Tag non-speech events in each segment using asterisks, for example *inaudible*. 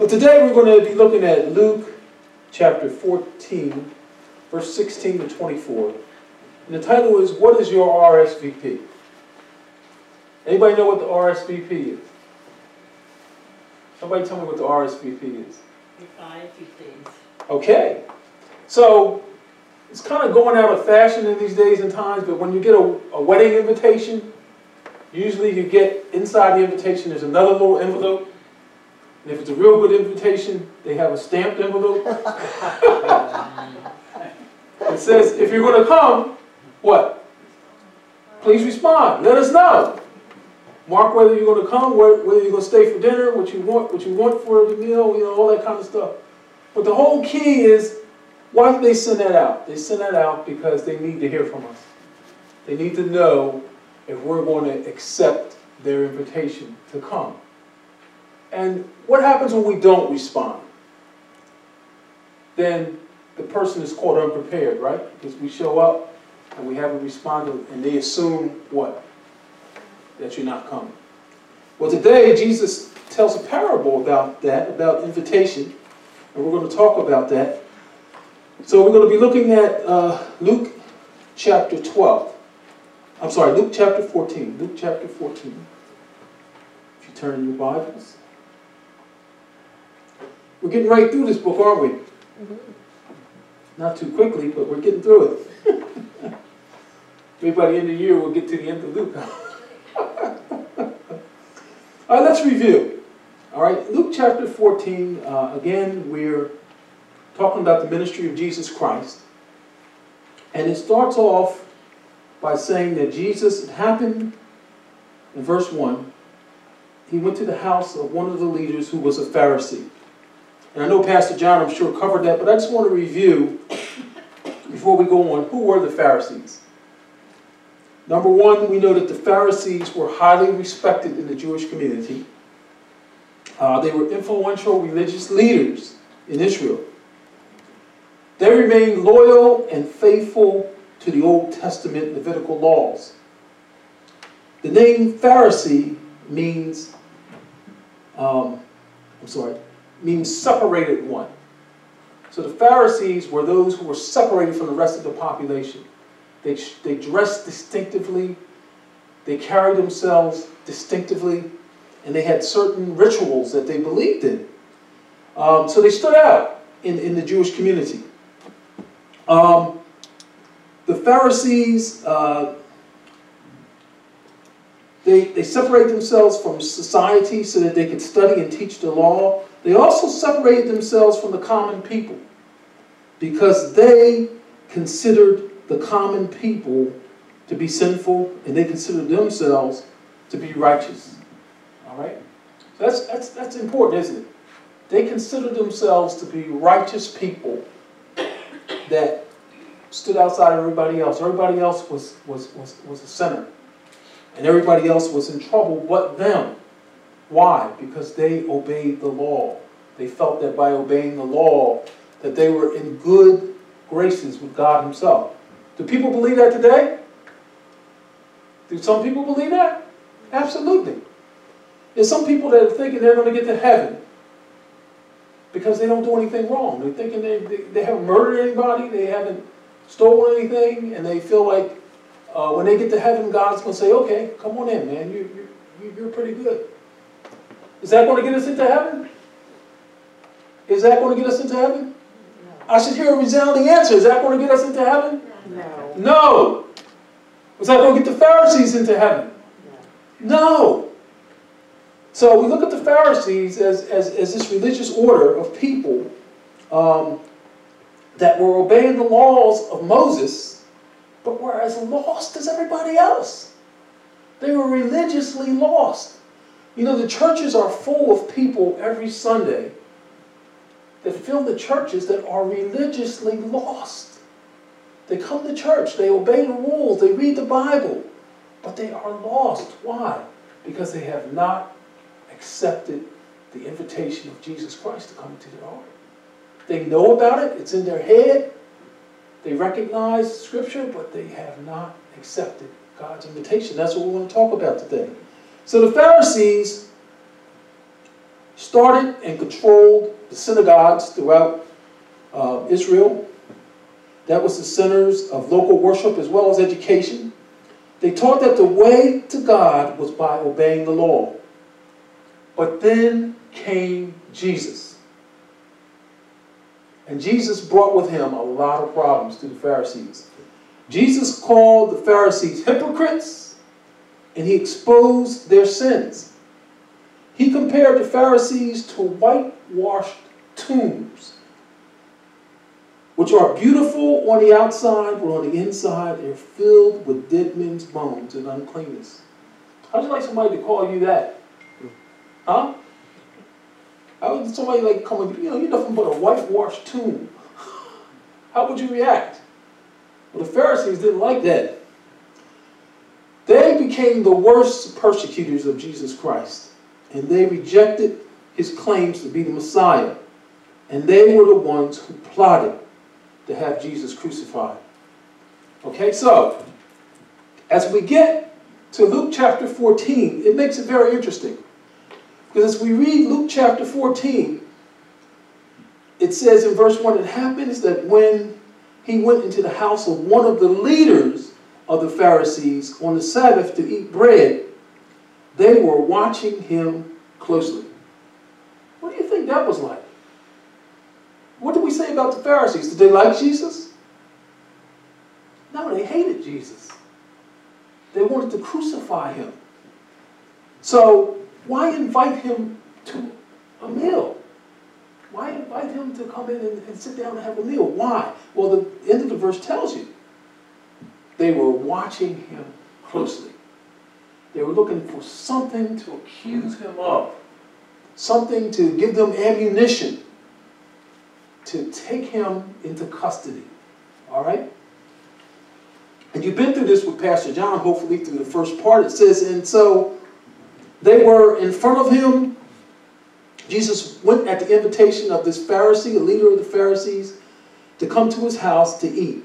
But today we're going to be looking at Luke chapter 14, verse 16 to 24. And the title is What is Your RSVP? Anybody know what the RSVP is? Somebody tell me what the RSVP is. Okay. So it's kind of going out of fashion in these days and times, but when you get a, a wedding invitation, usually you get inside the invitation there's another little envelope. And if it's a real good invitation, they have a stamped envelope. *laughs* it says, if you're going to come, what? Please respond. Let us know. Mark whether you're going to come, whether you're going to stay for dinner, what you want, what you want for the meal, you know, all that kind of stuff. But the whole key is, why do they send that out? They send that out because they need to hear from us. They need to know if we're going to accept their invitation to come. And what happens when we don't respond? Then the person is caught unprepared, right? Because we show up and we haven't responded, and they assume what? That you're not coming. Well, today Jesus tells a parable about that, about invitation, and we're going to talk about that. So we're going to be looking at uh, Luke chapter 12. I'm sorry, Luke chapter 14. Luke chapter 14. If you turn in your Bibles. We're getting right through this book, aren't we? Mm-hmm. Not too quickly, but we're getting through it. Maybe by the end of the year, we'll get to the end of Luke. All right, let's review. All right, Luke chapter 14, uh, again, we're talking about the ministry of Jesus Christ. And it starts off by saying that Jesus, it happened in verse 1, he went to the house of one of the leaders who was a Pharisee. And I know Pastor John, I'm sure, covered that, but I just want to review before we go on who were the Pharisees? Number one, we know that the Pharisees were highly respected in the Jewish community. Uh, they were influential religious leaders in Israel. They remained loyal and faithful to the Old Testament Levitical laws. The name Pharisee means, um, I'm sorry, means separated one. So the Pharisees were those who were separated from the rest of the population. They, they dressed distinctively, they carried themselves distinctively, and they had certain rituals that they believed in. Um, so they stood out in, in the Jewish community. Um, the Pharisees, uh, they, they separate themselves from society so that they could study and teach the law. They also separated themselves from the common people because they considered the common people to be sinful and they considered themselves to be righteous. All right? So that's, that's, that's important, isn't it? They considered themselves to be righteous people that stood outside of everybody else. Everybody else was, was, was, was a sinner. And everybody else was in trouble but them. Why? Because they obeyed the law. They felt that by obeying the law, that they were in good graces with God Himself. Do people believe that today? Do some people believe that? Absolutely. There's some people that are thinking they're going to get to heaven because they don't do anything wrong. They're thinking they, they, they haven't murdered anybody, they haven't stolen anything, and they feel like uh, when they get to heaven, God's going to say, okay, come on in, man. You, you, you're pretty good. Is that going to get us into heaven? Is that going to get us into heaven? No. I should hear a resounding answer. Is that going to get us into heaven? No. No. Was that going to get the Pharisees into heaven? No. no. So we look at the Pharisees as, as, as this religious order of people um, that were obeying the laws of Moses, but were as lost as everybody else. They were religiously lost. You know, the churches are full of people every Sunday that fill the churches that are religiously lost. They come to church, they obey the rules, they read the Bible, but they are lost. Why? Because they have not accepted the invitation of Jesus Christ to come into their heart. They know about it, it's in their head, they recognize Scripture, but they have not accepted God's invitation. That's what we want to talk about today. So the Pharisees started and controlled the synagogues throughout uh, Israel. That was the centers of local worship as well as education. They taught that the way to God was by obeying the law. But then came Jesus. And Jesus brought with him a lot of problems to the Pharisees. Jesus called the Pharisees hypocrites and he exposed their sins. He compared the Pharisees to whitewashed tombs, which are beautiful on the outside, but on the inside they're filled with dead men's bones and uncleanness. How'd you like somebody to call you that? Huh? How would somebody like come and you know, you're nothing but a whitewashed tomb? How would you react? Well, the Pharisees didn't like that. Became the worst persecutors of Jesus Christ, and they rejected his claims to be the Messiah. And they were the ones who plotted to have Jesus crucified. Okay, so as we get to Luke chapter 14, it makes it very interesting. Because as we read Luke chapter 14, it says in verse 1 it happens that when he went into the house of one of the leaders of the Pharisees on the Sabbath to eat bread, they were watching him closely. What do you think that was like? What do we say about the Pharisees? Did they like Jesus? No, they hated Jesus. They wanted to crucify him. So, why invite him to a meal? Why invite him to come in and, and sit down and have a meal? Why? Well, the end of the verse tells you. They were watching him closely. They were looking for something to accuse him of, something to give them ammunition to take him into custody. All right? And you've been through this with Pastor John, hopefully, through the first part. It says, and so they were in front of him Jesus went at the invitation of this Pharisee, a leader of the Pharisees, to come to his house to eat.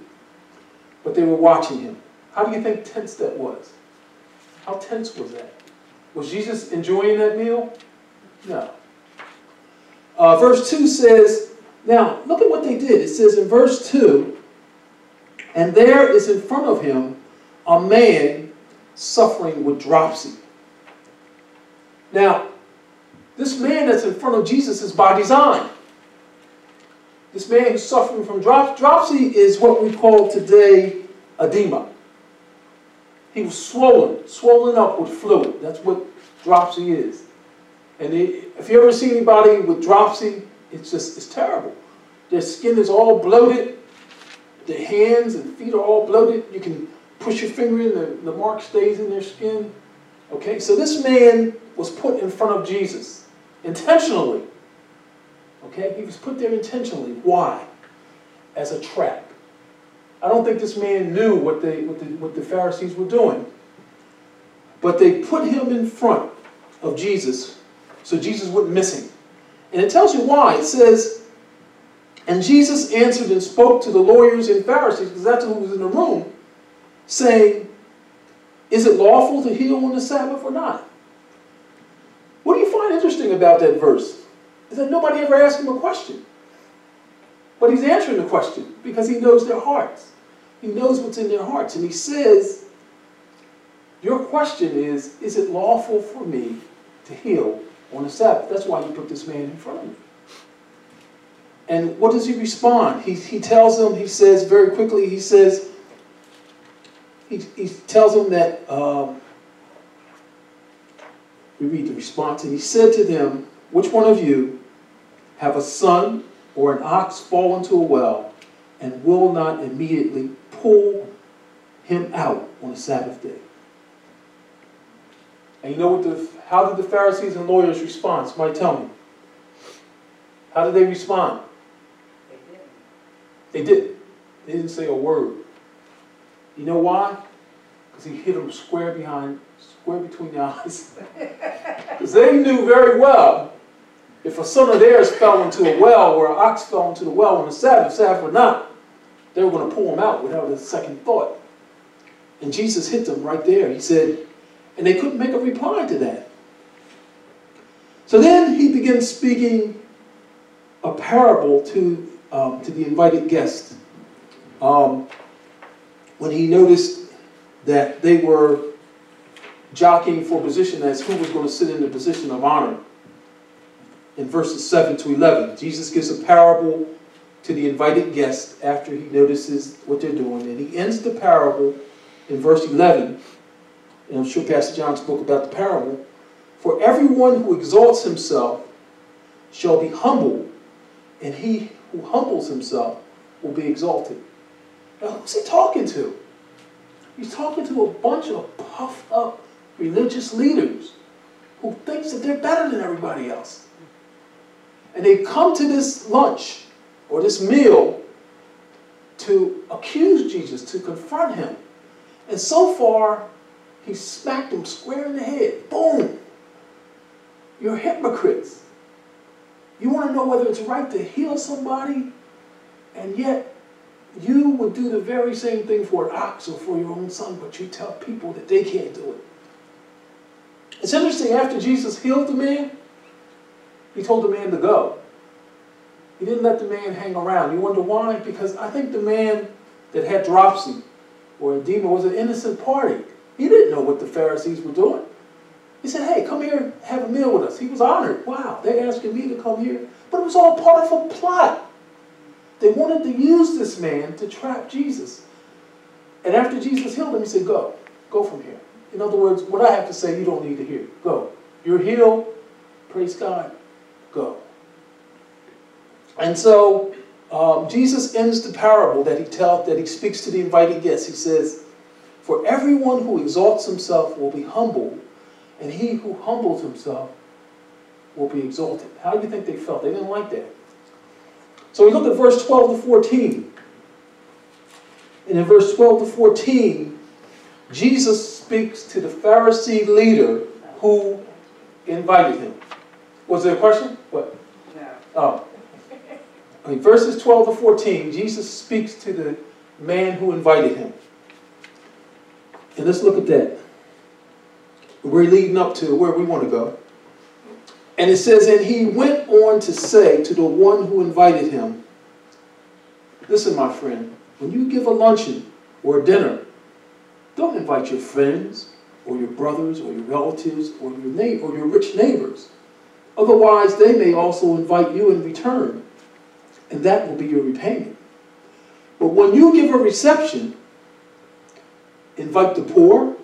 But they were watching him. How do you think tense that was? How tense was that? Was Jesus enjoying that meal? No. Uh, verse 2 says, now look at what they did. It says in verse 2, and there is in front of him a man suffering with dropsy. Now, this man that's in front of Jesus is by design. This man who's suffering from drop, dropsy is what we call today edema. He was swollen, swollen up with fluid. That's what dropsy is. And it, if you ever see anybody with dropsy, it's just, it's terrible. Their skin is all bloated. Their hands and feet are all bloated. You can push your finger in, the, the mark stays in their skin. Okay, so this man was put in front of Jesus intentionally. Okay? He was put there intentionally. Why? As a trap. I don't think this man knew what, they, what, the, what the Pharisees were doing. But they put him in front of Jesus so Jesus wouldn't miss him. And it tells you why. It says, And Jesus answered and spoke to the lawyers and Pharisees, because that's who was in the room, saying, Is it lawful to heal on the Sabbath or not? What do you find interesting about that verse? Is that nobody ever asked him a question. But he's answering the question because he knows their hearts. He knows what's in their hearts. And he says, Your question is, is it lawful for me to heal on the Sabbath? That's why you put this man in front of me. And what does he respond? He, he tells them, he says very quickly, he says, he, he tells them that um, we read the response, and he said to them, Which one of you have a son or an ox fall into a well and will not immediately pull him out on the Sabbath day? And you know what the how did the Pharisees and lawyers respond? Somebody tell me. How did they respond? They did. They did. They didn't say a word. You know why? Because he hit them square behind square between the eyes. *laughs* Because they knew very well if a son of theirs fell into a well or an ox fell into the well on the Sabbath, Sabbath or not, they were going to pull him out without a second thought. And Jesus hit them right there. He said, and they couldn't make a reply to that. So then he begins speaking a parable to, um, to the invited guest. Um, when he noticed that they were jockeying for position as who was going to sit in the position of honor. In verses 7 to 11, Jesus gives a parable to the invited guest after he notices what they're doing. And he ends the parable in verse 11. And I'm sure Pastor John spoke about the parable. For everyone who exalts himself shall be humbled, and he who humbles himself will be exalted. Now, who's he talking to? He's talking to a bunch of puffed up religious leaders who thinks that they're better than everybody else. And they come to this lunch or this meal to accuse Jesus, to confront him. And so far, he smacked them square in the head. Boom! You're hypocrites. You want to know whether it's right to heal somebody, and yet you would do the very same thing for an ox or for your own son, but you tell people that they can't do it. It's interesting, after Jesus healed the man, he told the man to go. He didn't let the man hang around. You wonder why? Because I think the man that had dropsy or edema was an innocent party. He didn't know what the Pharisees were doing. He said, Hey, come here, have a meal with us. He was honored. Wow, they're asking me to come here. But it was all part of a plot. They wanted to use this man to trap Jesus. And after Jesus healed him, he said, Go, go from here. In other words, what I have to say, you don't need to hear. Go. You're healed. Praise God. Go. And so um, Jesus ends the parable that he tells, that he speaks to the invited guests. He says, For everyone who exalts himself will be humbled, and he who humbles himself will be exalted. How do you think they felt? They didn't like that. So we look at verse 12 to 14. And in verse 12 to 14, Jesus speaks to the Pharisee leader who invited him. Was there a question? What? No. Oh. Okay, verses 12 to 14, Jesus speaks to the man who invited him. And let's look at that. We're leading up to where we want to go. And it says, And he went on to say to the one who invited him, Listen, my friend, when you give a luncheon or a dinner, don't invite your friends or your brothers or your relatives or your neighbor or your rich neighbors. Otherwise, they may also invite you in return, and that will be your repayment. But when you give a reception, invite the poor,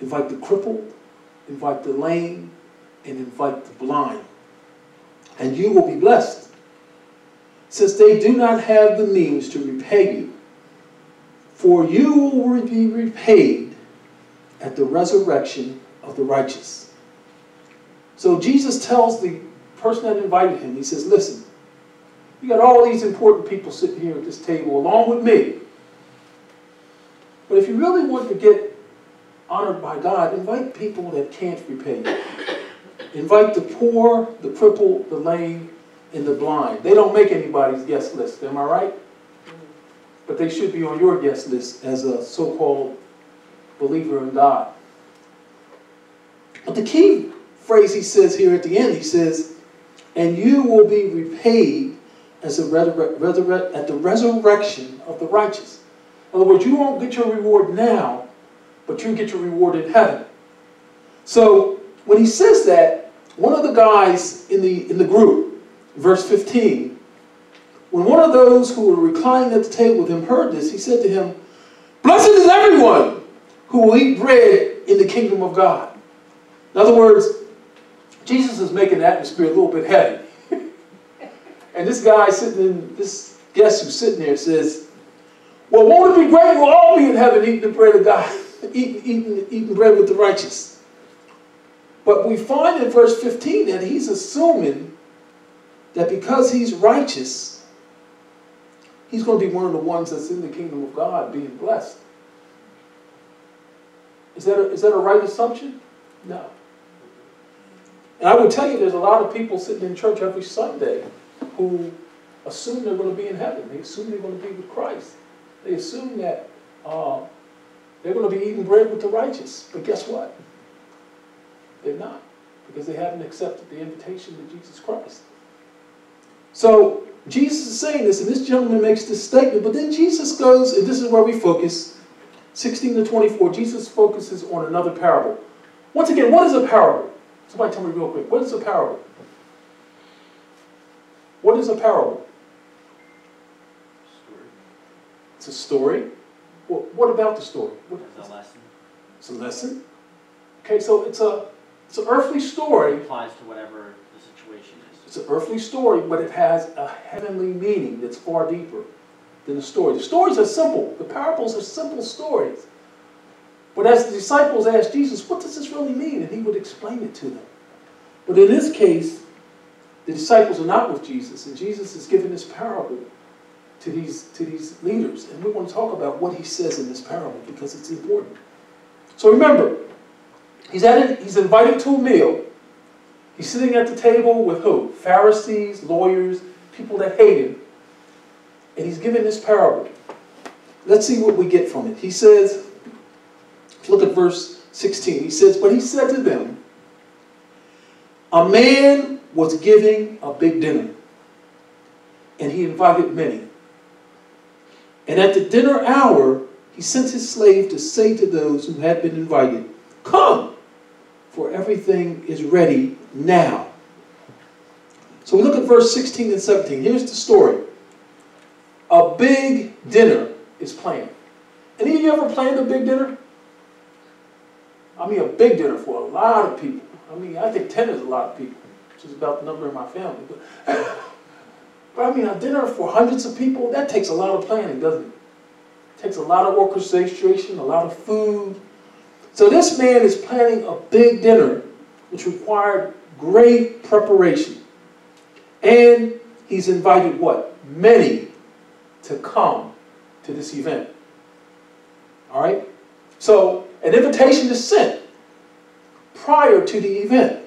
invite the crippled, invite the lame, and invite the blind, and you will be blessed, since they do not have the means to repay you. For you will be repaid at the resurrection of the righteous. So Jesus tells the person that invited him, he says, Listen, you got all these important people sitting here at this table along with me. But if you really want to get honored by God, invite people that can't repay you. Invite the poor, the crippled, the lame, and the blind. They don't make anybody's guest list, am I right? But they should be on your guest list as a so called believer in God. But the key phrase he says here at the end, he says, and you will be repaid as a at the resurrection of the righteous. In other words, you won't get your reward now, but you get your reward in heaven. So when he says that, one of the guys in the in the group, verse 15, when one of those who were reclining at the table with him heard this, he said to him, Blessed is everyone who will eat bread in the kingdom of God. In other words, Jesus is making the atmosphere a little bit heavy. *laughs* and this guy sitting in, this guest who's sitting there says, Well, won't it be great? We'll all be in heaven eating the bread of God, *laughs* eating, eating, eating bread with the righteous. But we find in verse 15 that he's assuming that because he's righteous, he's going to be one of the ones that's in the kingdom of God being blessed. Is that a, is that a right assumption? No. And I would tell you there's a lot of people sitting in church every Sunday who assume they're going to be in heaven. They assume they're going to be with Christ. They assume that uh, they're going to be eating bread with the righteous. But guess what? They're not. because they haven't accepted the invitation to Jesus Christ. So Jesus is saying this, and this gentleman makes this statement, but then Jesus goes, and this is where we focus 16 to 24. Jesus focuses on another parable. Once again, what is a parable? Somebody tell me real quick. What is a parable? What is a parable? Story. It's a story. Well, what about the story? It's a lesson. it's a lesson. Okay, so it's a it's an earthly story. It applies to whatever the situation is. It's an earthly story, but it has a heavenly meaning that's far deeper than the story. The stories are simple. The parables are simple stories. But as the disciples asked Jesus, what does this really mean? And he would explain it to them. But in this case, the disciples are not with Jesus, and Jesus is giving this parable to these, to these leaders. And we want to talk about what he says in this parable because it's important. So remember, he's, at it, he's invited to a meal. He's sitting at the table with who? Pharisees, lawyers, people that hate him. And he's giving this parable. Let's see what we get from it. He says, look at verse 16. He says, But he said to them, A man was giving a big dinner, and he invited many. And at the dinner hour, he sent his slave to say to those who had been invited, Come, for everything is ready now. So we look at verse 16 and 17. Here's the story. A big dinner is planned. Any of you ever planned a big dinner? I mean, a big dinner for a lot of people. I mean, I think 10 is a lot of people, which is about the number in my family. But, *laughs* but I mean, a dinner for hundreds of people, that takes a lot of planning, doesn't it? it takes a lot of orchestration, a lot of food. So this man is planning a big dinner, which required great preparation. And he's invited what? Many to come to this event. All right? So an invitation is sent prior to the event.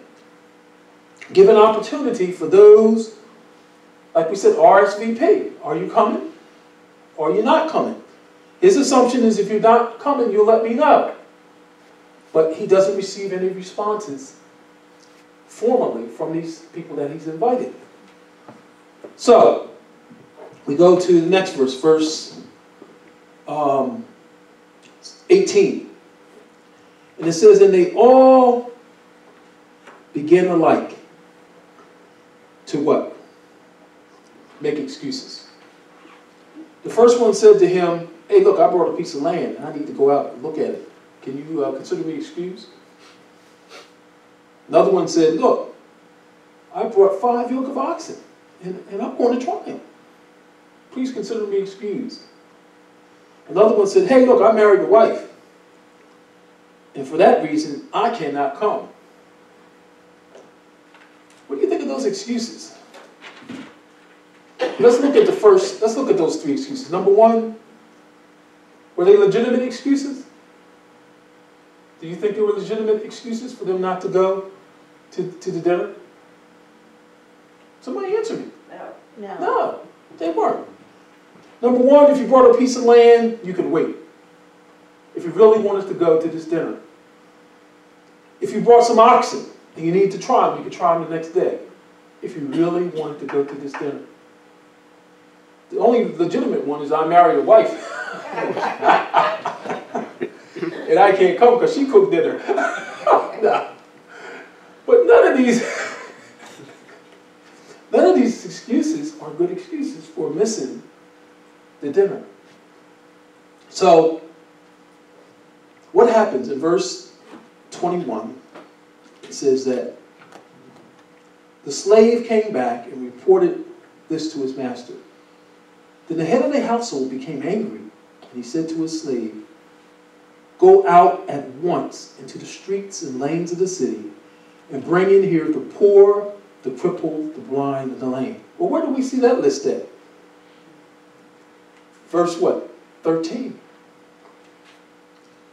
Give an opportunity for those, like we said, RSVP. Are you coming? Or are you not coming? His assumption is if you're not coming, you'll let me know. But he doesn't receive any responses formally from these people that he's invited. So, we go to the next verse, verse um, 18. And it says, And they all begin alike to what? Make excuses. The first one said to him, Hey, look, I brought a piece of land and I need to go out and look at it. Can you uh, consider me excused? Another one said, Look, I brought five yoke of oxen and, and I'm going to try them. Please consider me excused. Another one said, Hey, look, I married a wife. And for that reason, I cannot come. What do you think of those excuses? Let's look at the first, let's look at those three excuses. Number one, were they legitimate excuses? Do you think they were legitimate excuses for them not to go to, to the dinner? Somebody answer me. No. No. No, they weren't. Number one, if you brought a piece of land, you could wait. If you really wanted to go to this dinner. If you brought some oxen and you need to try them, you could try them the next day. If you really wanted to go to this dinner. The only legitimate one is I married a wife. *laughs* and I can't come because she cooked dinner. *laughs* no. But none of these *laughs* none of these excuses are good excuses for missing the dinner. So what happens in verse 21? It says that the slave came back and reported this to his master. Then the head of the household became angry, and he said to his slave, Go out at once into the streets and lanes of the city, and bring in here the poor, the crippled, the blind, and the lame. Well, where do we see that list at? Verse what? 13.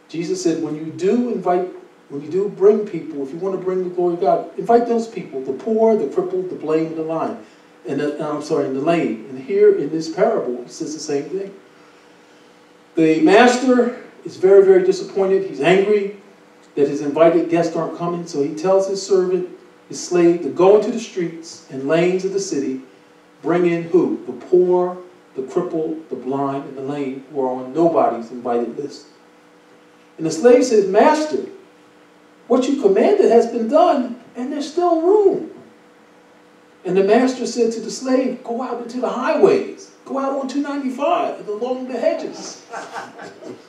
Jesus said, when you do invite, when you do bring people, if you want to bring the glory of God, invite those people, the poor, the crippled, the blind, the lame. And the, I'm sorry, the lame. And here in this parable, he says the same thing. The master is very, very disappointed. He's angry that his invited guests aren't coming, so he tells his servant his slave to go into the streets and lanes of the city, bring in who? The poor, the crippled, the blind, and the lame who are on nobody's invited list. And the slave says, Master, what you commanded has been done, and there's still room. And the master said to the slave, Go out into the highways, go out on 295 and along the hedges,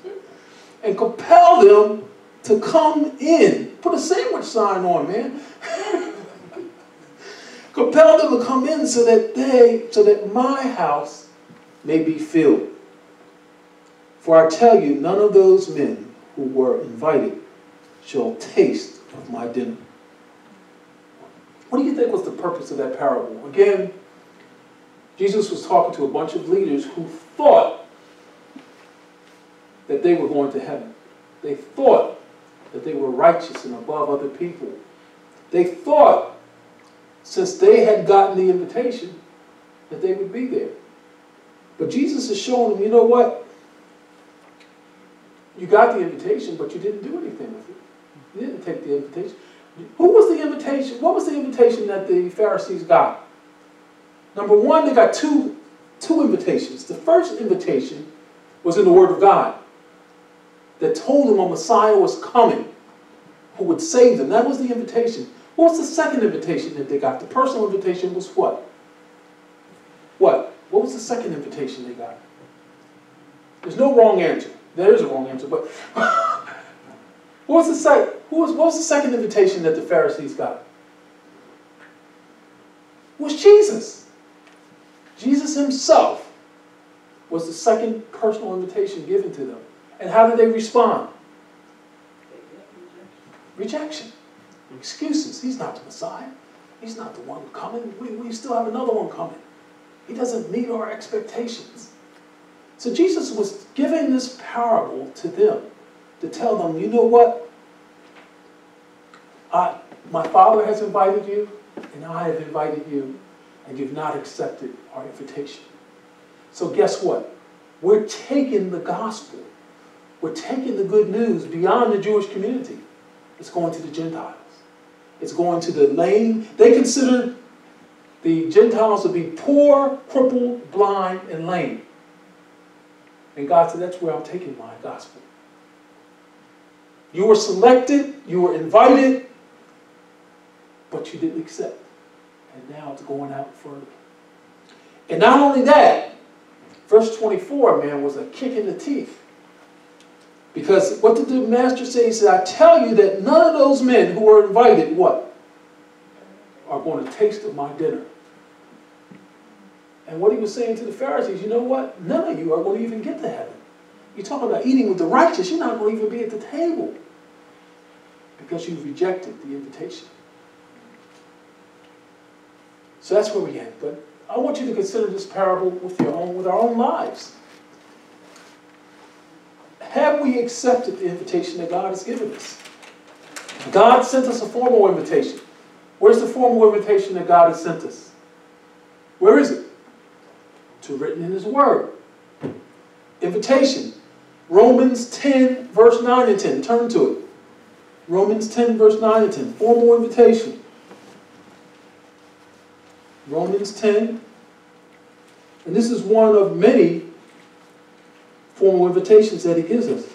*laughs* and compel them to come in. Put a sandwich sign on, man. *laughs* compel them to come in so that they, so that my house may be filled. For I tell you, none of those men who were invited shall taste of my dinner. What do you think was the purpose of that parable? Again, Jesus was talking to a bunch of leaders who thought that they were going to heaven. They thought that they were righteous and above other people. They thought, since they had gotten the invitation, that they would be there. But Jesus is showing them, you know what? You got the invitation, but you didn't do anything with it. You didn't take the invitation. Who was the invitation? What was the invitation that the Pharisees got? Number one, they got two, two invitations. The first invitation was in the Word of God that told them a Messiah was coming who would save them. That was the invitation. What was the second invitation that they got? The personal invitation was what? What? What was the second invitation they got? There's no wrong answer. There is a wrong answer, but *laughs* what was the second? Who was, what was the second invitation that the Pharisees got? It was Jesus. Jesus himself was the second personal invitation given to them. And how did they respond? Rejection. Excuses. He's not the Messiah. He's not the one coming. We, we still have another one coming. He doesn't meet our expectations. So Jesus was giving this parable to them to tell them, you know what? I, my Father has invited you, and I have invited you, and you've not accepted our invitation. So guess what? We're taking the gospel, we're taking the good news beyond the Jewish community. It's going to the Gentiles. It's going to the lame. They consider the Gentiles to be poor, crippled, blind, and lame. And God said, That's where I'm taking my gospel. You were selected, you were invited, but you didn't accept. And now it's going out further. And not only that, verse 24, man, was a kick in the teeth. Because what did the master say? He said, I tell you that none of those men who were invited, what? Are going to taste of my dinner. And what he was saying to the Pharisees, you know what? None of you are going to even get to heaven. You're talking about eating with the righteous. You're not going to even be at the table because you've rejected the invitation. So that's where we end. But I want you to consider this parable with your own, with our own lives. Have we accepted the invitation that God has given us? God sent us a formal invitation. Where's the formal invitation that God has sent us? Where is it? To written in His Word. Invitation. Romans 10, verse 9 and 10. Turn to it. Romans 10, verse 9 and 10. Formal invitation. Romans 10. And this is one of many formal invitations that he gives us.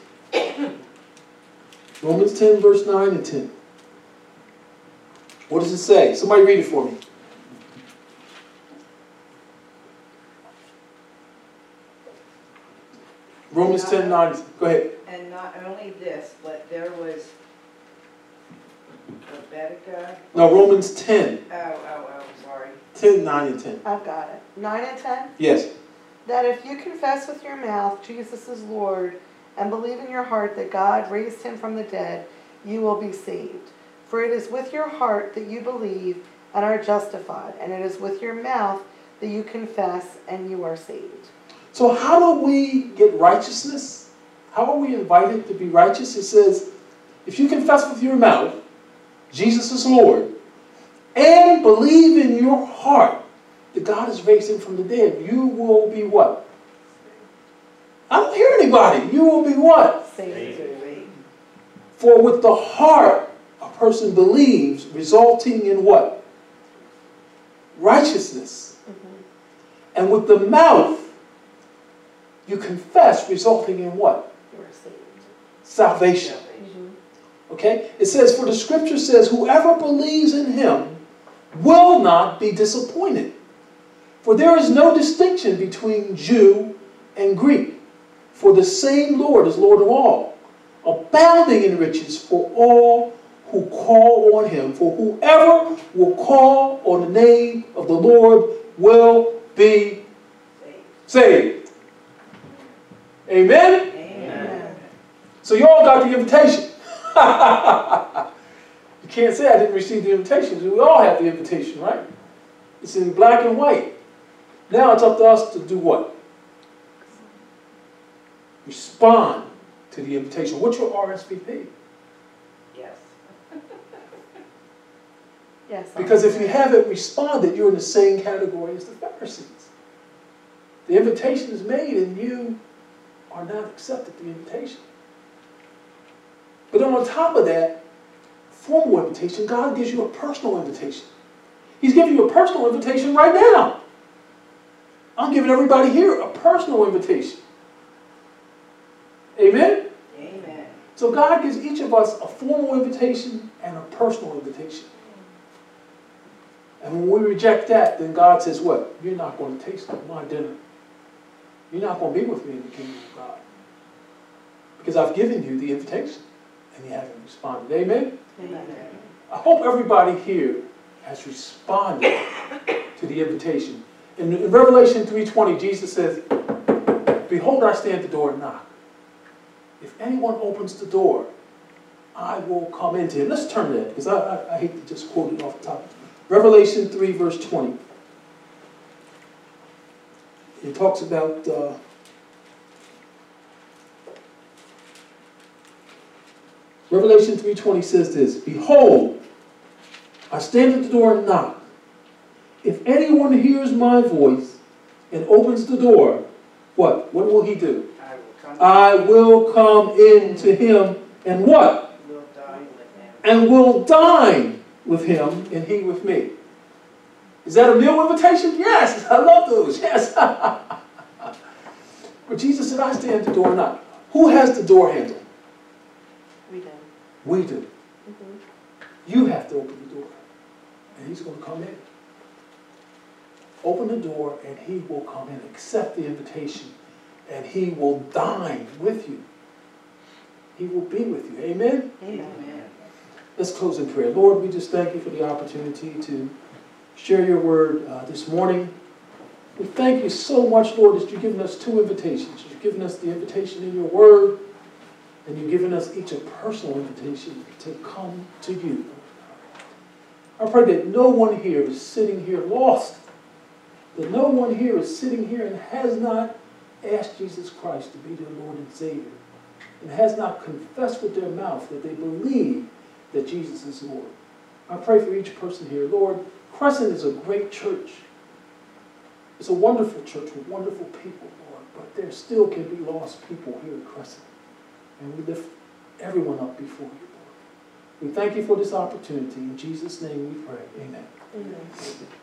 Romans 10, verse 9 and 10. What does it say? Somebody read it for me. Romans 10, 9. Go ahead. And not only this, but there was Rebecca, No, Romans 10. oh, oh. 10, 9, and 10. I've got it. Nine and ten. Yes. That if you confess with your mouth Jesus is Lord and believe in your heart that God raised him from the dead, you will be saved. For it is with your heart that you believe and are justified, and it is with your mouth that you confess and you are saved. So, how do we get righteousness? How are we invited to be righteous? It says, if you confess with your mouth Jesus is Lord and believe in your heart that God is raising him from the dead, you will be what? I don't hear anybody. You will be what? Saved. For with the heart a person believes, resulting in what? Righteousness. Mm-hmm. And with the mouth, you confess, resulting in what? You are saved. Salvation. Okay? It says, For the scripture says, Whoever believes in him will not be disappointed. For there is no distinction between Jew and Greek. For the same Lord is Lord of all, abounding in riches for all who call on him. For whoever will call on the name of the Lord will be saved. Amen? Amen. So you all got the invitation. *laughs* you can't say I didn't receive the invitation. We all have the invitation, right? It's in black and white. Now it's up to us to do what? Respond to the invitation. What's your RSVP? Yes. *laughs* Yes. Because if you haven't responded, you're in the same category as the Pharisees. The invitation is made and you are not accepted the invitation. But then on top of that, formal invitation, God gives you a personal invitation. He's giving you a personal invitation right now. I'm giving everybody here a personal invitation. Amen? Amen. So God gives each of us a formal invitation and a personal invitation. And when we reject that, then God says, What? You're not going to taste my dinner. You're not going to be with me in the kingdom of God. Because I've given you the invitation and you haven't responded. Amen? I hope everybody here has responded to the invitation. In, in Revelation 3.20, Jesus says, Behold, I stand at the door and knock. If anyone opens the door, I will come into him. Let's turn that, because I, I, I hate to just quote it off the top. Revelation 3, verse 20. It talks about uh, Revelation 3:20 says this, Behold, I stand at the door and knock. If anyone hears my voice and opens the door, what? What will he do? I will come. I in to him and what? Will die with him. And will dine with him and he with me. Is that a meal invitation? Yes, I love those. *laughs* Yes. but Jesus said, I stand at the door and knock. Who has the door handle? We do. Do. Mhm. You have to open the door, and he's going to come in. Open the door, and he will come in. Accept the invitation, and he will dine with you. He will be with you. Amen? Amen. Amen. Let's close in prayer. Lord, we just thank you for the opportunity to share your word uh, this morning. We thank you so much, Lord, that you've given us two invitations. You've given us the invitation in your word, and you've given us each a personal invitation to come to you. I pray that no one here is sitting here lost, that no one here is sitting here and has not asked Jesus Christ to be their Lord and Savior, and has not confessed with their mouth that they believe that Jesus is Lord. I pray for each person here. Lord, Kresson is a great church. It's a wonderful church with wonderful people, Lord, but there still can be lost people here at Kresson. And we lift everyone up before you, Lord. We thank you for this opportunity. In Jesus' name we pray. Amen. Amen.